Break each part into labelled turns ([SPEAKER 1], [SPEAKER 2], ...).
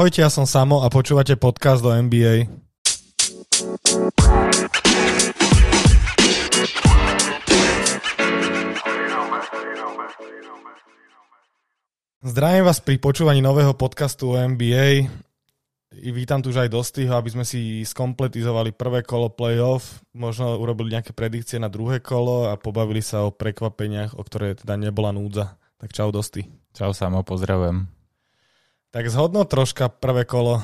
[SPEAKER 1] Ahojte, ja som Samo a počúvate podcast do NBA. Zdravím vás pri počúvaní nového podcastu o NBA. Vítam tu už aj Dostyho, aby sme si skompletizovali prvé kolo playoff, možno urobili nejaké predikcie na druhé kolo a pobavili sa o prekvapeniach, o ktoré teda nebola núdza. Tak čau Dosty.
[SPEAKER 2] Čau Samo, pozdravujem.
[SPEAKER 1] Tak zhodno troška prvé kolo,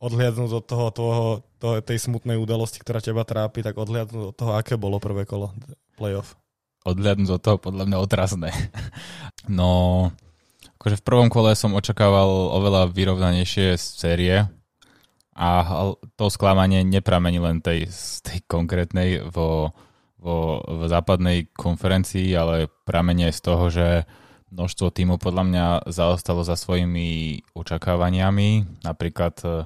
[SPEAKER 1] odhliadnúť od toho, toho, toho, tej smutnej udalosti, ktorá teba trápi, tak odhliadnúť od toho, aké bolo prvé kolo playoff.
[SPEAKER 2] Odhliadnúť od toho podľa mňa otrasné. No, akože v prvom kole som očakával oveľa vyrovnanejšie série a to sklamanie nepramení len tej, tej konkrétnej vo, vo, v západnej konferencii, ale pramenie z toho, že množstvo týmov podľa mňa zaostalo za svojimi očakávaniami. Napríklad e,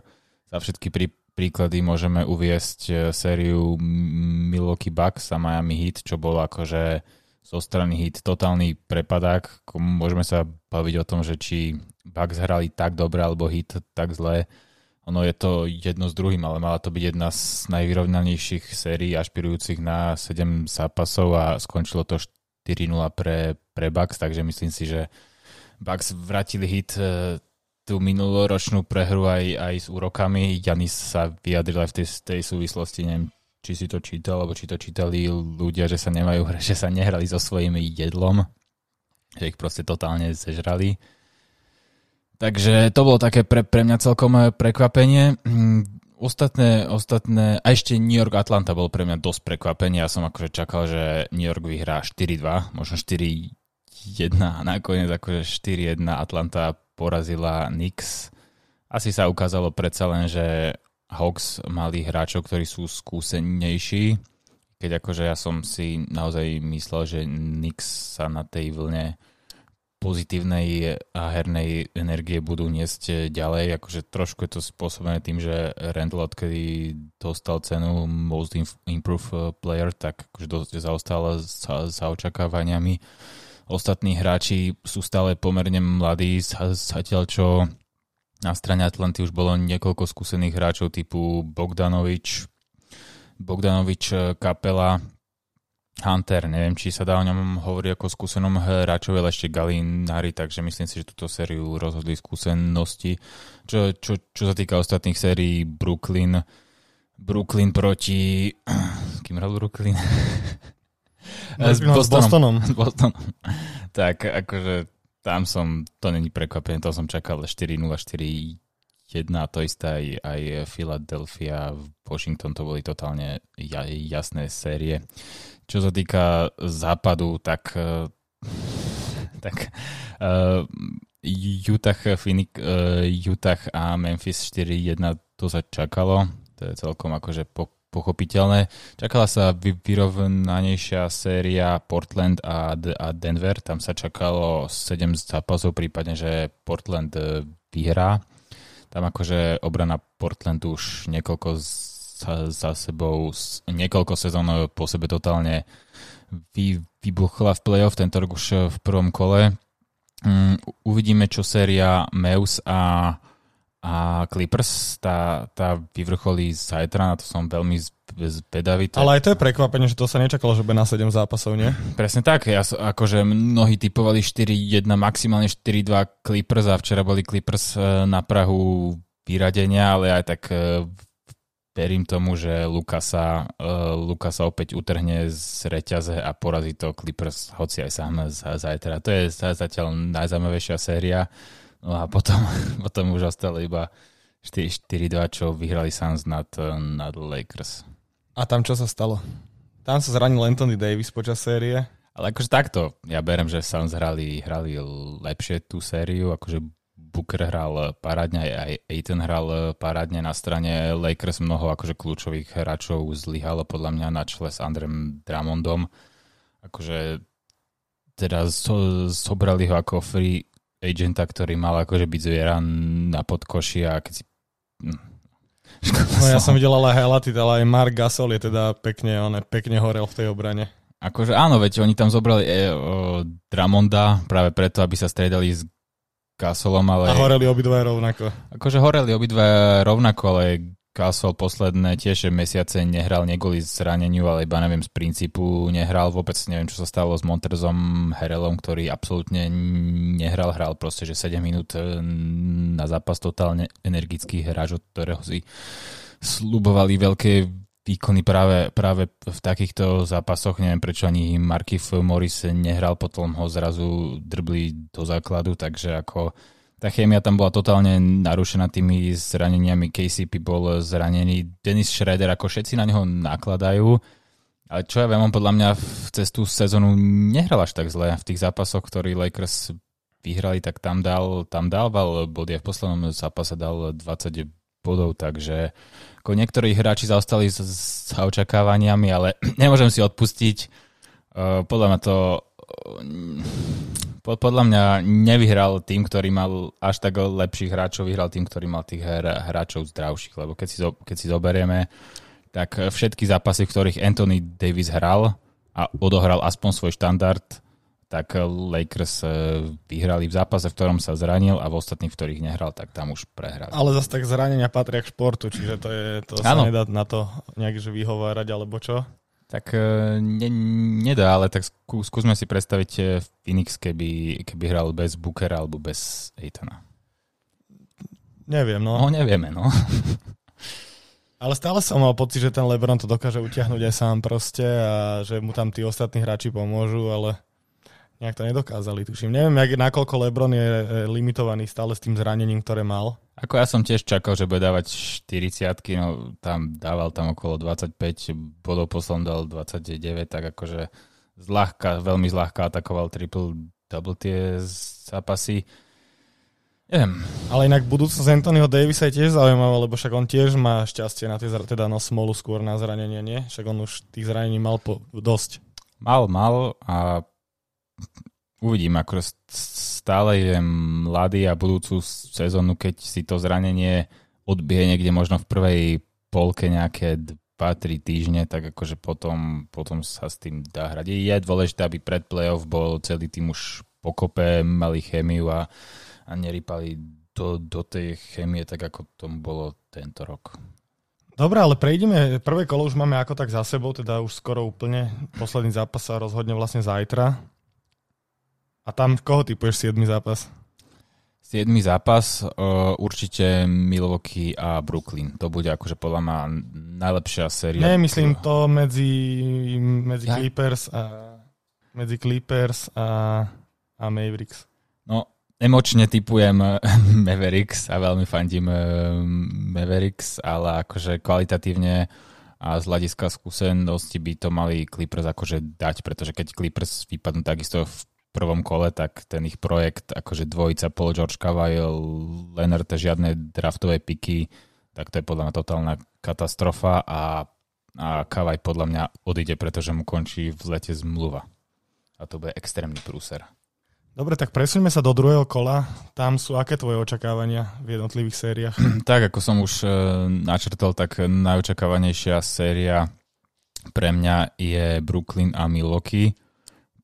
[SPEAKER 2] za všetky prí, príklady môžeme uviesť e, sériu Milwaukee Bucks a Miami Heat, čo bolo akože zo strany hit totálny prepadák. Môžeme sa baviť o tom, že či Bucks hrali tak dobre alebo hit tak zle. Ono je to jedno s druhým, ale mala to byť jedna z najvyrovnanejších sérií ašpirujúcich na 7 zápasov a skončilo to 4-0 pre, pre Bucks, takže myslím si, že Bucks vrátili hit e, tú minuloročnú prehru aj, aj s úrokami. Janis sa vyjadril aj v tej, tej súvislosti, neviem, či si to čítal, alebo či to čítali ľudia, že sa nemajú že sa nehrali so svojím jedlom, že ich proste totálne zežrali. Takže to bolo také pre, pre mňa celkom prekvapenie. Mm, ostatné, ostatné, a ešte New York Atlanta bol pre mňa dosť prekvapenie. Ja som akože čakal, že New York vyhrá 4-2, možno 4-1 a nakoniec akože 4-1 Atlanta porazila Knicks. Asi sa ukázalo predsa len, že Hawks mali hráčov, ktorí sú skúsenejší, keď akože ja som si naozaj myslel, že Knicks sa na tej vlne pozitívnej a hernej energie budú niesť ďalej. Akože trošku je to spôsobené tým, že Randall, odkedy dostal cenu Most Improved Player, tak akože dosť zaostal za, za očakávaniami. Ostatní hráči sú stále pomerne mladí, zatiaľ čo na strane Atlanty už bolo niekoľko skúsených hráčov typu Bogdanovič, Bogdanovič eh, Kapela, Hunter, neviem, či sa dá o ňom hovoriť ako skúsenom hráčovi, ale ešte Galinari, takže myslím si, že túto sériu rozhodli skúsenosti. Čo, čo, čo sa týka ostatných sérií, Brooklyn, Brooklyn proti... Kým hral Brooklyn?
[SPEAKER 1] s Bostonom. S Bostonom.
[SPEAKER 2] Tak akože tam som, to není prekvapenie, to som čakal 4-0, 4-1, to isté aj, aj Philadelphia, Washington, to boli totálne jasné série. Čo sa týka západu, tak, eh, tak uh, Utah, Phoenix, uh, Utah a Memphis 4-1, to sa čakalo. To je celkom akože po, pochopiteľné. Čakala sa vyrovnanejšia séria Portland a, Denver. Tam sa čakalo 7 zápasov, prípadne, že Portland e, vyhrá. Tam akože obrana Portland už niekoľko za, za sebou, niekoľko sezón po sebe totálne vy, vybuchla v playoff, tento rok už v prvom kole. Um, uvidíme, čo séria Meus a a Clippers, tá, tá vyvrcholí zajtra, na to som veľmi zvedavý.
[SPEAKER 1] Ale aj to je prekvapenie, že to sa nečakalo, že bude na 7 zápasov, nie?
[SPEAKER 2] Presne tak, ja, akože mnohí typovali 4-1, maximálne 4-2 Clippers a včera boli Clippers e, na Prahu vyradenia, ale aj tak e, verím tomu, že Lukasa, e, Lukasa opäť utrhne z reťaze a porazí to Clippers, hoci aj sám zajtra. To je zatiaľ najzaujímavejšia séria No a potom, potom už ostalo iba 4-2, čo vyhrali Suns nad, nad Lakers.
[SPEAKER 1] A tam čo sa stalo? Tam sa zranil Anthony Davis počas série.
[SPEAKER 2] Ale akože takto, ja berem, že Suns hrali, hrali lepšie tú sériu, akože Booker hral parádne, aj Aiton hral parádne na strane Lakers mnoho akože kľúčových hráčov zlyhalo podľa mňa na čele s Andrem Dramondom. Akože teda so, zobrali ho ako free agenta, ktorý mal akože byť zviera na podkoši a keď si... Hm.
[SPEAKER 1] No ja som videl ale highlighty, ale aj Mark Gasol je teda pekne, on pekne horel v tej obrane.
[SPEAKER 2] Akože áno, veď oni tam zobrali e, o, Dramonda práve preto, aby sa striedali s Gasolom, ale...
[SPEAKER 1] A horeli obidva rovnako.
[SPEAKER 2] Akože horeli obidva rovnako, ale Gasol posledné tiež mesiace nehral negoli zraneniu, ale iba neviem z princípu nehral vôbec, neviem čo sa stalo s Monterzom Herelom, ktorý absolútne nehral, hral proste, že 7 minút e, na zápas totálne energický hráč, od ktorého si slubovali veľké výkony práve, práve v takýchto zápasoch. Neviem, prečo ani Markif Morris nehral, potom ho zrazu drbli do základu, takže ako tá chémia tam bola totálne narušená tými zraneniami. KCP bol zranený, Dennis Schroeder, ako všetci na neho nakladajú. Ale čo ja viem, on podľa mňa v cestu sezónu nehral až tak zle. V tých zápasoch, ktorí Lakers vyhrali, tak tam dal, tam dával body a v poslednom zápase dal 20 bodov, takže ako niektorí hráči zaostali za očakávaniami, ale nemôžem si odpustiť. Uh, podľa mňa to podľa mňa nevyhral tým, ktorý mal až tak lepších hráčov, vyhral tým, ktorý mal tých hráčov zdravších, lebo keď si, keď si zoberieme, tak všetky zápasy, v ktorých Anthony Davis hral a odohral aspoň svoj štandard, tak Lakers e, vyhrali v zápase, v ktorom sa zranil a v ostatných, v ktorých nehral, tak tam už prehrali.
[SPEAKER 1] Ale zase tak zranenia patria k športu, čiže to, je, to sa nedá na to nejak že vyhovárať, alebo čo?
[SPEAKER 2] Tak e, ne, nedá, ale tak skú, skúsme si predstaviť e, Phoenix, keby, keby hral bez Bookera alebo bez Aitona.
[SPEAKER 1] Neviem, no.
[SPEAKER 2] No, nevieme, no.
[SPEAKER 1] Ale stále som mal pocit, že ten LeBron to dokáže utiahnuť aj sám proste a že mu tam tí ostatní hráči pomôžu, ale nejak to nedokázali, tuším. Neviem, jak, nakoľko LeBron je e, limitovaný stále s tým zranením, ktoré mal.
[SPEAKER 2] Ako ja som tiež čakal, že bude dávať 40 no tam dával tam okolo 25 bodov, poslom dal 29, tak akože zľahka, veľmi zľahka atakoval triple double tie zápasy. Neviem.
[SPEAKER 1] Ale inak budúcnosť Anthonyho Davisa je tiež zaujímavá, lebo však on tiež má šťastie na tie, teda no smolu skôr na zranenie, nie? Však on už tých zranení mal po, dosť.
[SPEAKER 2] Mal, mal a uvidím, ako stále je mladý a budúcu sezónu, keď si to zranenie odbije niekde možno v prvej polke nejaké 2-3 týždne, tak akože potom, potom sa s tým dá hrať. Je dôležité, aby pred playoff bol celý tým už pokope, mali chémiu a, a nerypali do, do tej chémie, tak ako tomu bolo tento rok.
[SPEAKER 1] Dobre, ale prejdeme, prvé kolo už máme ako tak za sebou, teda už skoro úplne. Posledný zápas sa rozhodne vlastne zajtra. A tam koho typuješ 7. zápas?
[SPEAKER 2] 7. zápas uh, určite Milwaukee a Brooklyn. To bude akože podľa mňa najlepšia séria.
[SPEAKER 1] Ne, myslím to medzi, medzi ja? Clippers a medzi Clippers a, a Mavericks.
[SPEAKER 2] No, emočne typujem Mavericks a veľmi fandím Mavericks, ale akože kvalitatívne a z hľadiska skúsenosti by to mali Clippers akože dať, pretože keď Clippers vypadnú takisto v prvom kole, tak ten ich projekt, akože dvojica Paul George Cavalier, Leonard, žiadne draftové piky, tak to je podľa mňa totálna katastrofa a, a Kavaj podľa mňa odíde, pretože mu končí v lete zmluva. A to bude extrémny prúser.
[SPEAKER 1] Dobre, tak presuňme sa do druhého kola. Tam sú aké tvoje očakávania v jednotlivých sériách?
[SPEAKER 2] tak, ako som už e, načrtol, tak najočakávanejšia séria pre mňa je Brooklyn a Milwaukee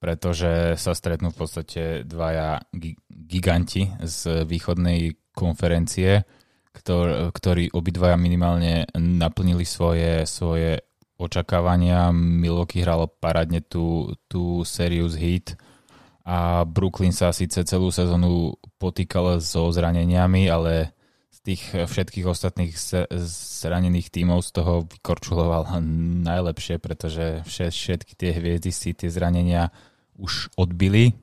[SPEAKER 2] pretože sa stretnú v podstate dvaja giganti z východnej konferencie, ktor- ktorí obidvaja minimálne naplnili svoje, svoje očakávania. Milwaukee hralo parádne tú, tú sériu z Heat a Brooklyn sa síce celú sezónu potýkal so zraneniami, ale z tých všetkých ostatných zranených tímov z toho vykorčuloval najlepšie, pretože všetky tie hviezdy si tie zranenia už odbili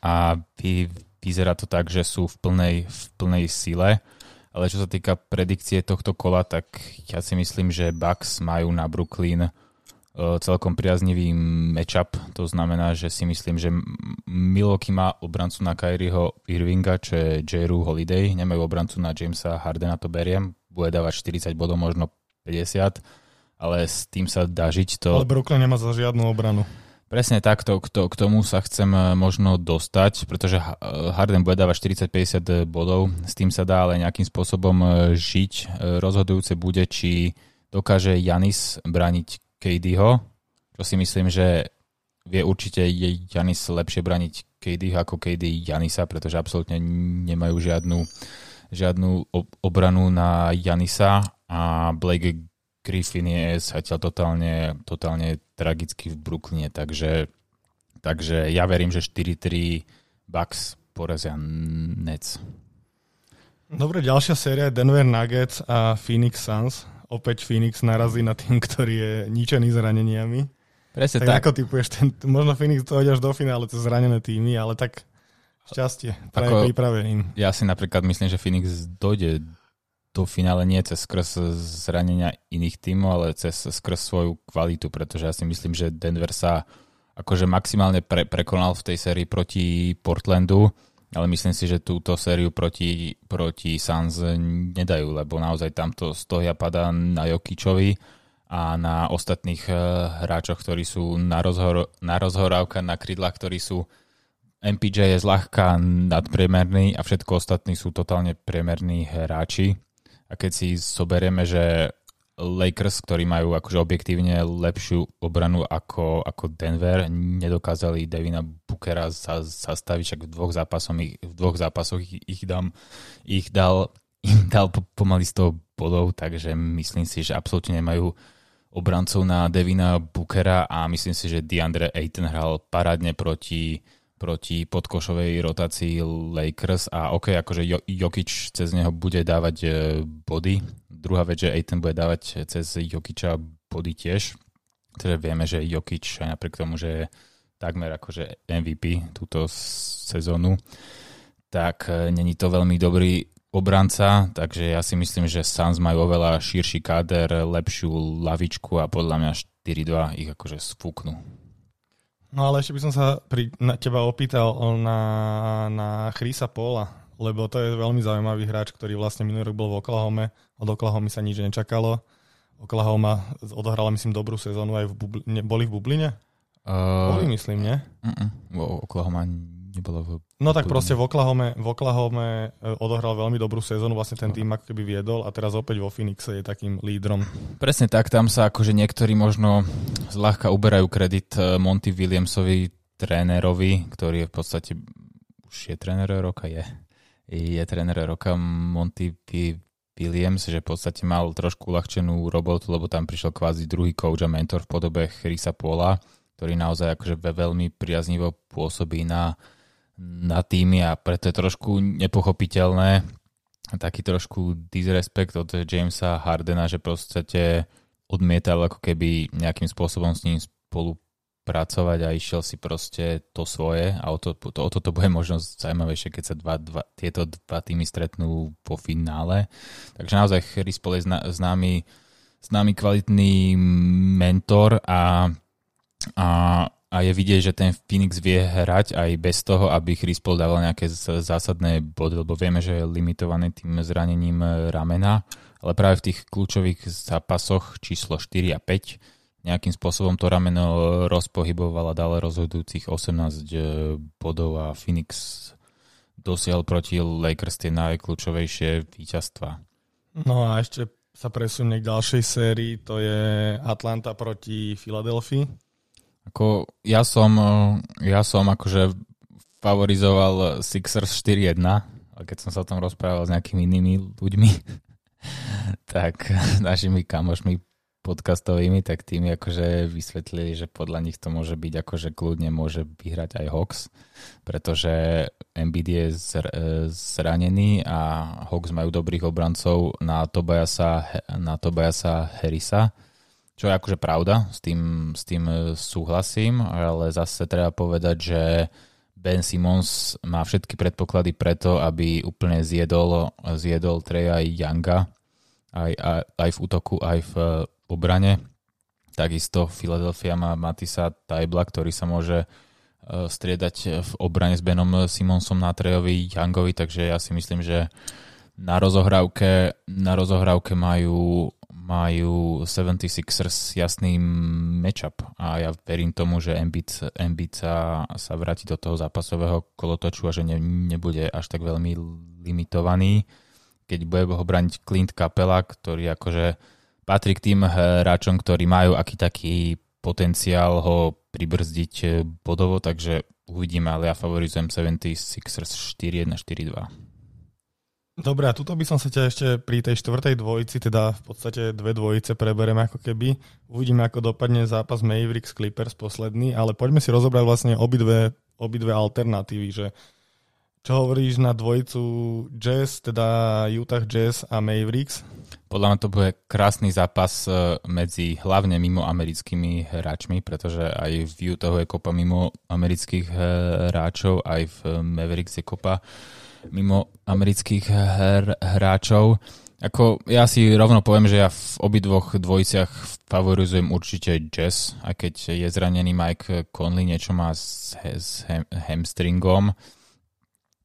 [SPEAKER 2] a vy, vyzerá to tak, že sú v plnej, v plnej sile. Ale čo sa týka predikcie tohto kola, tak ja si myslím, že Bucks majú na Brooklyn e, celkom priaznivý matchup. To znamená, že si myslím, že Milwaukee má obrancu na Kyrieho Irvinga, čo je Jeru Holiday. Nemajú obrancu na Jamesa Hardena, to beriem. Bude dávať 40 bodov, možno 50, ale s tým sa dá žiť. To...
[SPEAKER 1] Ale Brooklyn nemá za žiadnu obranu.
[SPEAKER 2] Presne takto, k, k tomu sa chcem e, možno dostať, pretože e, Harden bude dávať 40-50 bodov, s tým sa dá ale nejakým spôsobom e, žiť. Rozhodujúce bude, či dokáže Janis brániť KDho, čo si myslím, že vie určite Janis lepšie braniť KD ako KD Janisa, pretože absolútne nemajú žiadnu, žiadnu obranu na Janisa a Blake Griffin je zatiaľ totálne, totálne tragicky v Brooklyne, takže, takže ja verím, že 4-3 Bucks porazia Nets.
[SPEAKER 1] Dobre, ďalšia séria je Denver Nuggets a Phoenix Suns. Opäť Phoenix narazí na tým, ktorý je ničený zraneniami.
[SPEAKER 2] Presne
[SPEAKER 1] tak. tak. ako typuješ, ten, možno Phoenix to až do finále, to zranené týmy, ale tak šťastie, praje pripraveným.
[SPEAKER 2] Ja si napríklad myslím, že Phoenix dojde do finále nie cez skrz zranenia iných tímov, ale cez skrz svoju kvalitu, pretože ja si myslím, že Denver sa akože maximálne pre, prekonal v tej sérii proti Portlandu, ale myslím si, že túto sériu proti, proti Suns nedajú, lebo naozaj tamto stoja padá na Jokičovi a na ostatných eh, hráčoch, ktorí sú na, rozhor, na rozhorávka, na krídlach, ktorí sú MPJ je zľahka nadpriemerný a všetko ostatní sú totálne priemerní hráči. A keď si zoberieme, že Lakers, ktorí majú akože objektívne lepšiu obranu ako, ako Denver, nedokázali Devina Bookera zastaviť, však v dvoch zápasoch, v dvoch zápasoch ich, ich, dám, ich dal, im dal pomaly 100 bodov, takže myslím si, že absolútne nemajú obrancov na Devina Bookera a myslím si, že DeAndre Ayton hral parádne proti, proti podkošovej rotácii Lakers a ok, akože Jokic cez neho bude dávať e, body. Druhá vec, že Ayton bude dávať cez Jokiča body tiež. Takže vieme, že Jokic aj napriek tomu, že je takmer akože MVP túto sezónu, tak e, není to veľmi dobrý obranca, takže ja si myslím, že Suns majú oveľa širší káder, lepšiu lavičku a podľa mňa 4-2 ich akože sfúknú.
[SPEAKER 1] No ale ešte by som sa pri, na teba opýtal na, na Chrisa Paula, lebo to je veľmi zaujímavý hráč, ktorý vlastne minulý rok bol v Oklahome, od Oklahoma sa nič nečakalo. Oklahoma odohrala, myslím, dobrú sezónu aj v Bubline. Boli v Bubline? Uh, Boli, myslím, nie?
[SPEAKER 2] Uh-uh. Oklahoma nebolo v...
[SPEAKER 1] No tak proste v Oklahome, v Oklahome e, odohral veľmi dobrú sezónu, vlastne ten tým ako keby viedol a teraz opäť vo Phoenixe je takým lídrom.
[SPEAKER 2] Presne tak, tam sa akože niektorí možno zľahka uberajú kredit e, Monty Williamsovi, trénerovi, ktorý je v podstate už je tréner roka, je. Je tréner roka Monty Williams, že v podstate mal trošku uľahčenú robotu, lebo tam prišiel kvázi druhý coach a mentor v podobe Chrisa Pola, ktorý naozaj akože veľmi priaznivo pôsobí na na týmy a preto je trošku nepochopiteľné taký trošku disrespekt od Jamesa Hardena, že podstate odmietal ako keby nejakým spôsobom s ním spolupracovať a išiel si proste to svoje a o, to, to, o toto bude možno zaujímavejšie, keď sa dva, dva, tieto dva týmy stretnú po finále. Takže naozaj Chris Paul je známy, známy kvalitný mentor a, a a je vidieť, že ten Phoenix vie hrať aj bez toho, aby Chris Paul dával nejaké zásadné body, lebo vieme, že je limitovaný tým zranením ramena, ale práve v tých kľúčových zápasoch číslo 4 a 5 nejakým spôsobom to rameno rozpohybovalo a dalo rozhodujúcich 18 eh, bodov a Phoenix dosiahol proti Lakers tie najkľúčovejšie víťazstva.
[SPEAKER 1] No a ešte sa presunie k ďalšej sérii, to je Atlanta proti Filadelfii.
[SPEAKER 2] Ako ja som, ja som akože favorizoval Sixers 4-1, a keď som sa o tom rozprával s nejakými inými ľuďmi, tak našimi kamošmi podcastovými, tak tými akože vysvetlili, že podľa nich to môže byť akože kľudne môže vyhrať aj Hawks, pretože Embiid je zranený a Hawks majú dobrých obrancov na Tobiasa, na Tobiasa Harrisa, čo je akože pravda, s tým, s tým e, súhlasím, ale zase treba povedať, že Ben Simmons má všetky predpoklady preto, aby úplne zjedol, zjedol Treja Younga aj, aj, aj v útoku, aj v e, obrane. Takisto Philadelphia má Matisa Tajbla, ktorý sa môže e, striedať v obrane s Benom Simonsom na Trejovi Youngovi, takže ja si myslím, že na rozohrávke, na rozohrávke majú majú 76ers jasný matchup a ja verím tomu, že Embiid, sa vráti do toho zápasového kolotoču a že ne, nebude až tak veľmi limitovaný, keď bude ho braniť Clint Capela, ktorý akože patrí k tým hráčom, ktorí majú aký taký potenciál ho pribrzdiť bodovo, takže uvidíme, ale ja favorizujem 76ers 4-1, 4-2.
[SPEAKER 1] Dobre, a tuto by som sa ťa ešte pri tej štvrtej dvojici, teda v podstate dve dvojice prebereme ako keby. Uvidíme, ako dopadne zápas Mavericks Clippers posledný, ale poďme si rozobrať vlastne obidve, obidve alternatívy, že čo hovoríš na dvojicu Jazz, teda Utah Jazz a Mavericks?
[SPEAKER 2] Podľa mňa to bude krásny zápas e, medzi hlavne mimo americkými hráčmi, pretože aj v Utahu je kopa mimo amerických e, hráčov, aj v Mavericks je kopa mimo amerických her, hráčov. Ako ja si rovno poviem, že ja v obidvoch dvojiciach favorizujem určite Jazz, a keď je zranený Mike Conley, niečo má s, s hem, hamstringom,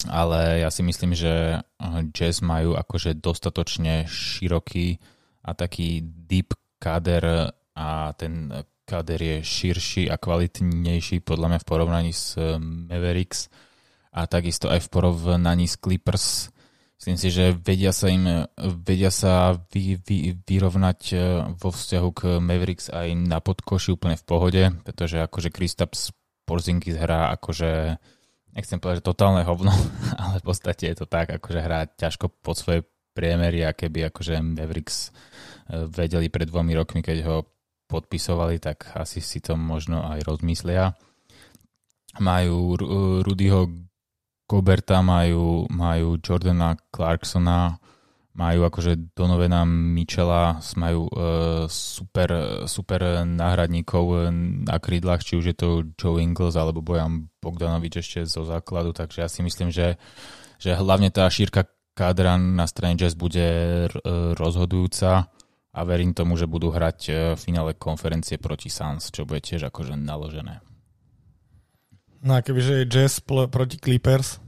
[SPEAKER 2] ale ja si myslím, že Jazz majú akože dostatočne široký a taký deep kader a ten kader je širší a kvalitnejší podľa mňa v porovnaní s Mavericks a takisto aj v porovnaní s Clippers. Myslím si, že vedia sa im vedia sa vy, vy, vyrovnať e, vo vzťahu k Mavericks aj na podkoši úplne v pohode, pretože akože Kristaps Porzingis hrá akože nechcem povedať, že totálne hovno, ale v podstate je to tak, akože hrá ťažko pod svoje priemery a keby akože Mavericks e, vedeli pred dvomi rokmi, keď ho podpisovali, tak asi si to možno aj rozmyslia. Majú Rudyho Goberta, majú, majú Jordana Clarksona, majú akože Donovena Michela, majú uh, super, super náhradníkov na krídlach, či už je to Joe Ingles alebo Bojan Bogdanovič ešte zo základu, takže ja si myslím, že, že hlavne tá šírka kádra na strane Jazz bude rozhodujúca a verím tomu, že budú hrať e, v finále konferencie proti Suns, čo bude tiež akože naložené.
[SPEAKER 1] No a kebyže je Jazz pl- proti Clippers?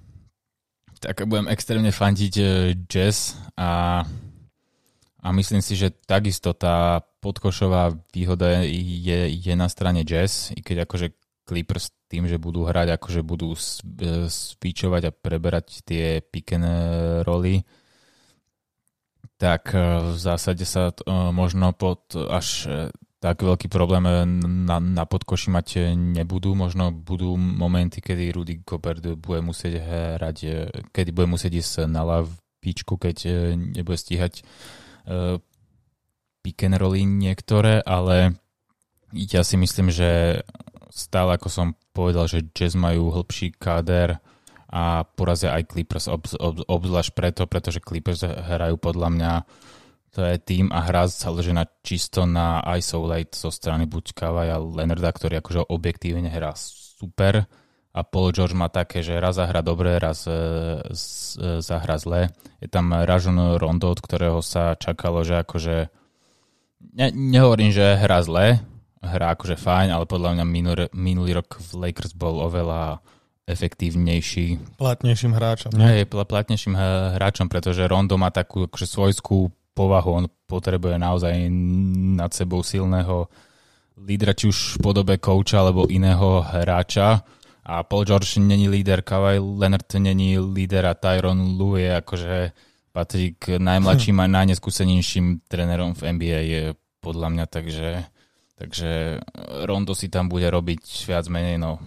[SPEAKER 2] Tak budem extrémne fandiť e, Jazz a, a myslím si, že takisto tá podkošová výhoda je, je na strane Jazz, i keď akože Clippers tým, že budú hrať, akože budú spíčovať a preberať tie pick and roly, tak e, v zásade sa možno pod až tak veľký problém eh, na, na podkoši mať eh, nebudú. Možno budú momenty, kedy Rudy Gobert bude musieť hrať, eh, kedy bude musieť ísť na lavičku, keď nebude stíhať uh, pick and rolly niektoré, ale ja si myslím, že stále, ako som povedal, že Jazz majú hĺbší káder a porazia aj Clippers, obzvlášť preto, pretože Clippers hrajú podľa mňa to je tým a hra založená čisto na isolate zo strany buď Kavaja Leonarda, ktorý akože objektívne hrá super a Paul George má také, že raz zahra dobre, raz e, e, zahra zle. Je tam Rajon Rondo, od ktorého sa čakalo, že akože ne, nehovorím, že hra zle, hra akože fajn, ale podľa mňa minulý, minulý rok v Lakers bol oveľa efektívnejší.
[SPEAKER 1] Platnejším hráčom.
[SPEAKER 2] Je platnejším hráčom, pretože Rondo má takú akože svojskú povahu. On potrebuje naozaj nad sebou silného lídra, či už v podobe kouča alebo iného hráča. A Paul George není líder, Kawhi Leonard není líder a Tyron Lue je akože patrí k najmladším a najneskúsenejším trénerom v NBA je podľa mňa, takže, takže Rondo si tam bude robiť viac menej, no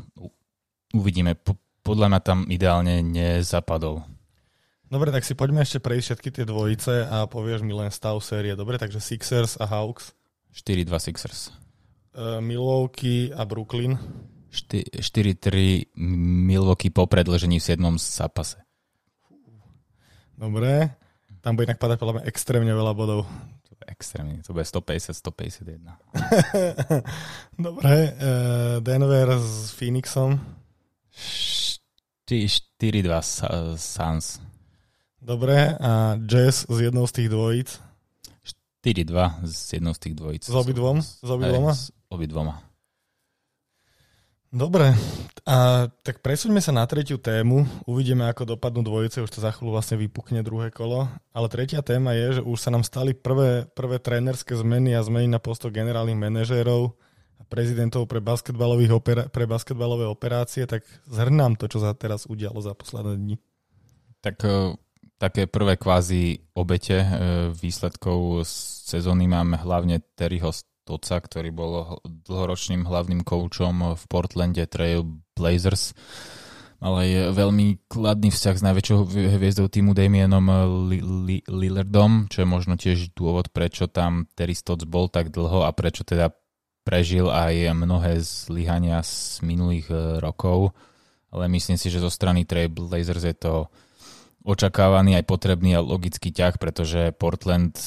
[SPEAKER 2] uvidíme. Podľa mňa tam ideálne nezapadol.
[SPEAKER 1] Dobre, tak si poďme ešte prejsť všetky tie dvojice a povieš mi len stav série. Dobre, takže Sixers a Hawks.
[SPEAKER 2] 4-2 Sixers.
[SPEAKER 1] Uh, Milwaukee a Brooklyn.
[SPEAKER 2] 4-3 Milwaukee po predlžení v 7. zápase.
[SPEAKER 1] Dobre. Tam bude inak padať podľa mňa extrémne veľa bodov.
[SPEAKER 2] Extrémne, to bude 150-151.
[SPEAKER 1] Dobre. Uh, Denver s Phoenixom.
[SPEAKER 2] 4-2 Suns.
[SPEAKER 1] Dobre, a Jazz z jednou z tých dvojíc?
[SPEAKER 2] 4-2 z jednou z tých dvojíc.
[SPEAKER 1] S obidvom? S obidvoma?
[SPEAKER 2] S obidvoma.
[SPEAKER 1] Dobre, a tak presuňme sa na tretiu tému. Uvidíme, ako dopadnú dvojice, už to za chvíľu vlastne vypukne druhé kolo. Ale tretia téma je, že už sa nám stali prvé, prvé trénerské zmeny a zmeny na posto generálnych manažérov a prezidentov pre, basketbalových opera- pre basketbalové operácie, tak zhrnám to, čo sa teraz udialo za posledné dni.
[SPEAKER 2] Tak eh, také prvé kvázi obete e, výsledkov sezóny máme hlavne Terryho Toca, ktorý bol dlhoročným hlavným koučom v Portlande Trail Blazers. Mal aj veľmi kladný vzťah s najväčšou hviezdou týmu Damienom Lillardom, čo je možno tiež dôvod, prečo tam Terry Stotts bol tak dlho a prečo teda prežil aj mnohé zlyhania z minulých rokov. Ale myslím si, že zo strany Trail Blazers je to očakávaný aj potrebný a logický ťah, pretože Portland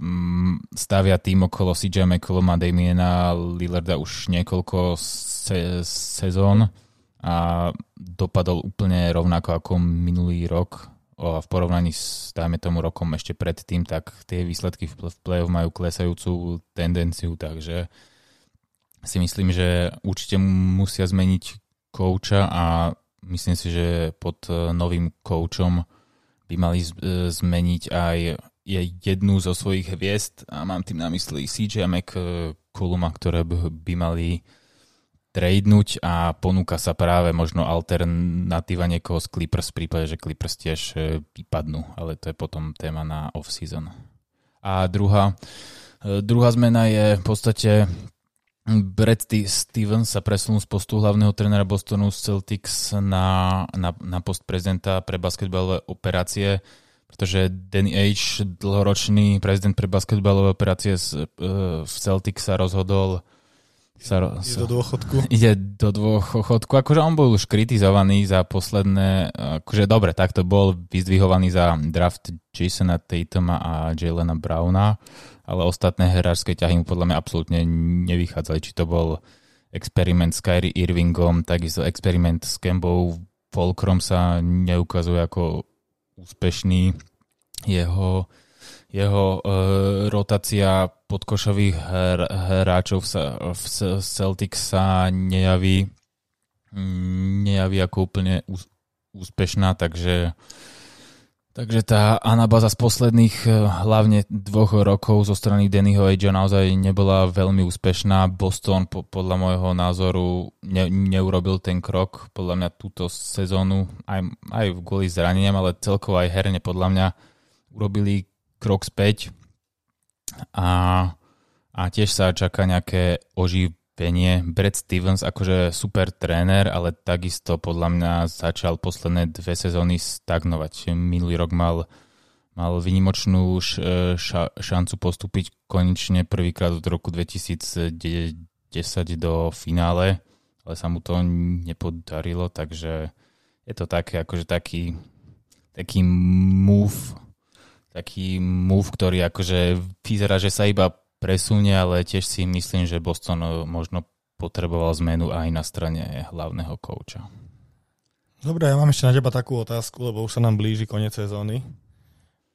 [SPEAKER 2] mm, stavia tým okolo CJ McCollum a Damiena Lillarda už niekoľko se- sezón a dopadol úplne rovnako ako minulý rok. A v porovnaní s, dajme tomu, rokom ešte predtým, tak tie výsledky v play-off majú klesajúcu tendenciu, takže si myslím, že určite musia zmeniť kouča a myslím si, že pod novým koučom by mali e, zmeniť aj jednu zo svojich hviezd a mám tým na mysli CJ Koluma, ktoré by mali tradenúť a ponúka sa práve možno alternatíva niekoho z Clippers v prípade, že Clippers tiež e, vypadnú, ale to je potom téma na off-season. A druhá, e, druhá zmena je v podstate Brad Stevens sa presunul z postu hlavného trénera Bostonu z Celtics na, na, na post prezidenta pre basketbalové operácie, pretože Danny H, dlhoročný prezident pre basketbalové operácie z, uh, v Celtics sa rozhodol
[SPEAKER 1] sa, ide do dôchodku.
[SPEAKER 2] Ide do dôchodku. Akože on bol už kritizovaný za posledné, akože dobre, takto bol vyzdvihovaný za draft Jasona Tatuma a Jalena Browna ale ostatné hráčské ťahy mu podľa mňa absolútne nevychádzali. Či to bol experiment s Kyrie Irvingom, takisto experiment s Kembou Volkrom sa neukazuje ako úspešný. Jeho, jeho uh, rotácia podkošových hr, hráčov v, v Celtics sa nejaví, nejaví ako úplne úspešná, takže Takže tá anabáza z posledných eh, hlavne dvoch rokov zo strany Dannyho Agea naozaj nebola veľmi úspešná. Boston po, podľa môjho názoru ne, neurobil ten krok. Podľa mňa túto sezónu, aj, aj kvôli zraneniam, ale celkovo aj herne podľa mňa urobili krok späť. A, a tiež sa čaká nejaké oživ, penie. Brad Stevens akože super tréner, ale takisto podľa mňa začal posledné dve sezóny stagnovať. Minulý rok mal, mal vynimočnú ša, šancu postúpiť konečne prvýkrát od roku 2010 do finále, ale sa mu to nepodarilo, takže je to také, akože taký, taký move, taký move, ktorý akože vyzerá, že sa iba presunie, ale tiež si myslím, že Boston eh, možno potreboval zmenu aj na strane hlavného kouča.
[SPEAKER 1] Dobre, ja mám ešte na teba takú otázku, lebo už sa nám blíži koniec sezóny.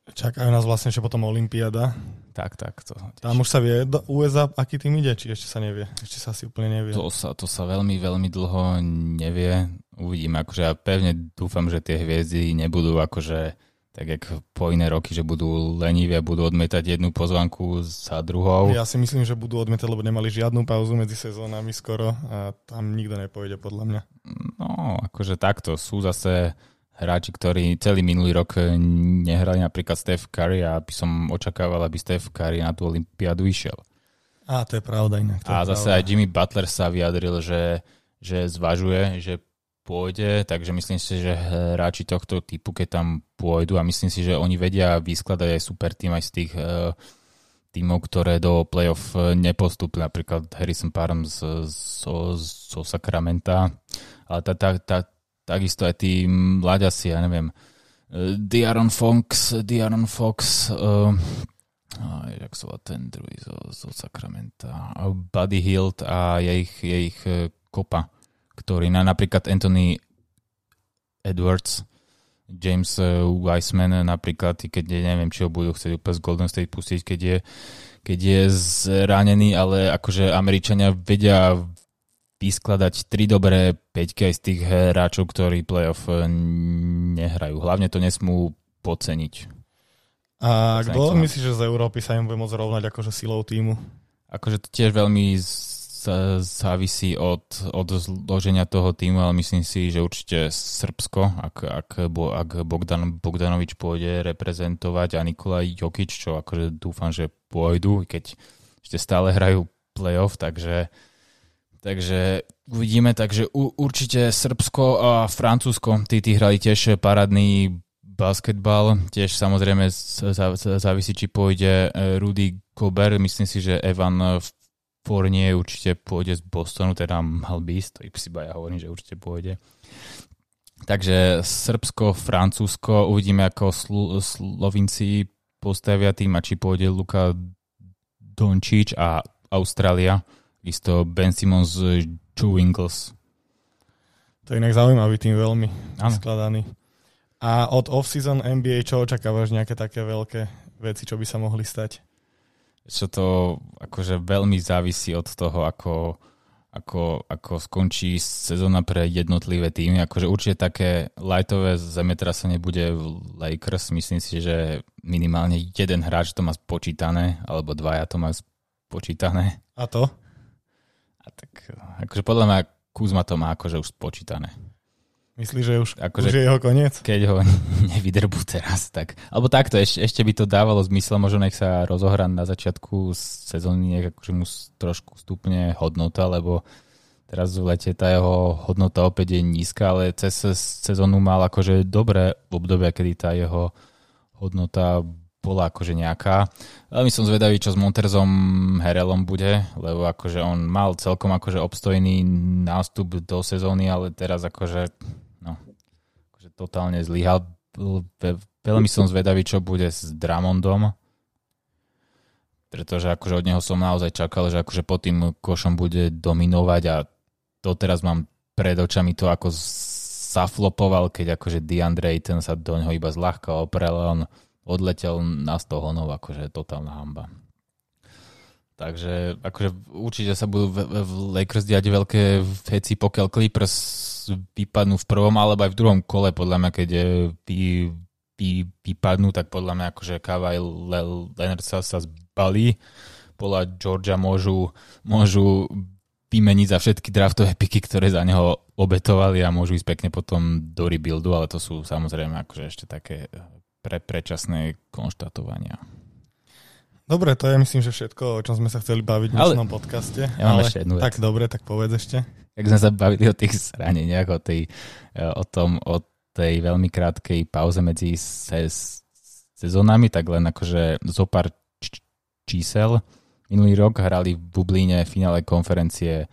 [SPEAKER 1] Čakajú nás vlastne ešte potom Olympiáda.
[SPEAKER 2] Tak, tak. To
[SPEAKER 1] Tam už sa vie do USA, aký tým ide, či ešte sa nevie? Ešte sa asi úplne nevie.
[SPEAKER 2] To sa, to sa veľmi, veľmi dlho nevie. Uvidím, akože ja pevne dúfam, že tie hviezdy nebudú akože tak jak po iné roky, že budú leniví a budú odmietať jednu pozvanku za druhou.
[SPEAKER 1] Ja si myslím, že budú odmietať, lebo nemali žiadnu pauzu medzi sezónami skoro a tam nikto nepojde podľa mňa.
[SPEAKER 2] No, akože takto. Sú zase hráči, ktorí celý minulý rok nehrali napríklad Steph Curry a by som očakával, aby Steph Curry na tú Olympiádu išiel.
[SPEAKER 1] A to je pravda inak.
[SPEAKER 2] a zase pravda. aj Jimmy Butler sa vyjadril, že, že zvažuje, že pôjde, takže myslím si, že hráči tohto typu, keď tam pôjdu a myslím si, že oni vedia vyskladať aj super tým aj z tých uh, tímov, ktoré do playoff e, nepostúpili, napríklad Harrison Parham z, zo, zo Sacramenta, ale tá, tá, tá, takisto aj tí mladiasi, ja neviem, uh, Diaron Fox, Diaron Fox, uh, a jak sa ten druhý zo, zo Sacramenta, Buddy Hilt a je ich, je ich kopa ktorý na napríklad Anthony Edwards, James eh, Wiseman napríklad, keď je, neviem, či ho budú chcieť úplne z Golden State pustiť, keď je, keď je zranený, ale akože Američania vedia vyskladať tri dobré peťky aj z tých hráčov, ktorí playoff eh, nehrajú. Hlavne to nesmú podceniť.
[SPEAKER 1] A kto myslíš, že z Európy sa im bude môcť rovnať akože silou týmu?
[SPEAKER 2] Akože to tiež veľmi závisí od, od zloženia toho týmu, ale myslím si, že určite Srbsko, ak, ak, ak Bogdan, Bogdanovič pôjde reprezentovať a Nikolaj Jokič, čo akože dúfam, že pôjdu, keď ešte stále hrajú playoff, takže Takže uvidíme, takže u, určite Srbsko a Francúzsko, tí, tí hrali tiež parádny basketbal, tiež samozrejme závisí, či pôjde e, Rudy Gobert, myslím si, že Evan Fournier určite pôjde z Bostonu, teda mal by ísť, to si ja hovorím, že určite pôjde. Takže Srbsko, Francúzsko, uvidíme ako Slo- Slovinci postavia tým a či pôjde Luka Dončič a Austrália Isto Ben Simmons Joe Winkles.
[SPEAKER 1] To je inak zaujímavý tým veľmi ano. skladaný. A od off-season NBA čo očakávaš nejaké také veľké veci, čo by sa mohli stať?
[SPEAKER 2] Čo to akože veľmi závisí od toho, ako, ako, ako skončí sezóna pre jednotlivé týmy. Akože určite také lightové zemetrasenie bude v Lakers. Myslím si, že minimálne jeden hráč to má spočítané, alebo dvaja to má spočítané.
[SPEAKER 1] A to?
[SPEAKER 2] A tak akože podľa mňa Kuzma to má akože už spočítané.
[SPEAKER 1] Myslíš, že už, akože, už je jeho koniec?
[SPEAKER 2] Keď ho nevydrbú teraz, tak... Alebo takto, ešte, ešte by to dávalo zmysel, možno nech sa rozohrá na začiatku sezóny, nech akože mu trošku stupne hodnota, lebo teraz v lete tá jeho hodnota opäť je nízka, ale cez sezónu mal akože dobré obdobia, kedy tá jeho hodnota bola akože nejaká. Veľmi som zvedavý, čo s Monterzom Herelom bude, lebo akože on mal celkom akože obstojný nástup do sezóny, ale teraz akože, totálne zlyhal. Veľmi som zvedavý, čo bude s Dramondom, pretože akože od neho som naozaj čakal, že akože pod tým košom bude dominovať a to teraz mám pred očami to, ako zaflopoval, keď akože DeAndre ten sa do neho iba zľahka oprel, on odletel na 100 honov, akože totálna hamba. Takže akože určite sa budú v, v Lakers diať veľké veci, pokiaľ Clippers vypadnú v prvom alebo aj v druhom kole, podľa mňa, keď vy, vy, vypadnú, tak podľa mňa akože Kawhi Leonard sa, sa zbalí, podľa Georgia môžu, môžu vymeniť za všetky draftové piky, ktoré za neho obetovali a môžu ísť pekne potom do rebuildu, ale to sú samozrejme akože ešte také pre predčasné konštatovania.
[SPEAKER 1] Dobre, to je myslím, že všetko, o čom sme sa chceli baviť v dnešnom podcaste.
[SPEAKER 2] Ja mám ale, ešte jednu vec.
[SPEAKER 1] Tak dobre, tak povedz ešte.
[SPEAKER 2] Jak sme sa bavili o tých zraneniach, o, tej, e, o tom, o tej veľmi krátkej pauze medzi se, sezónami, tak len akože zo pár čísel. Minulý rok hrali v Bublíne finále konferencie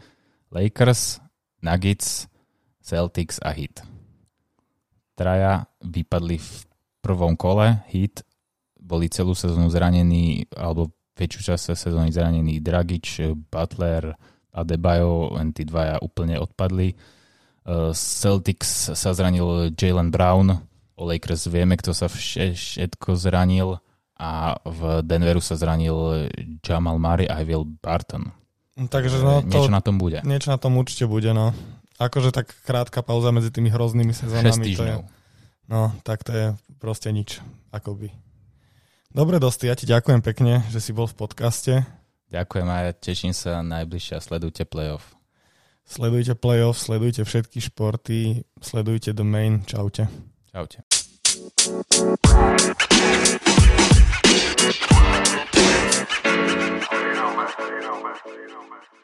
[SPEAKER 2] Lakers, Nuggets, Celtics a Heat. Traja vypadli v prvom kole hit boli celú sezónu zranení, alebo väčšiu časť sezóny zranení Dragič, Butler, Adebayo, len tí dvaja úplne odpadli. Uh, Celtics sa zranil Jalen Brown, o Lakers vieme, kto sa všetko zranil a v Denveru sa zranil Jamal Murray a Will Barton.
[SPEAKER 1] Takže no,
[SPEAKER 2] to, niečo na tom bude.
[SPEAKER 1] Niečo na tom určite bude, no. Akože tak krátka pauza medzi tými hroznými sezónami. To je, no, tak to je proste nič, akoby. Dobre, Dosti, ja ti ďakujem pekne, že si bol v podcaste.
[SPEAKER 2] Ďakujem a ja teším sa najbližšie a sledujte playoff.
[SPEAKER 1] Sledujte playoff, sledujte všetky športy, sledujte The Main. Čaute.
[SPEAKER 2] Čaute. You know, man. You know, man. You know, man.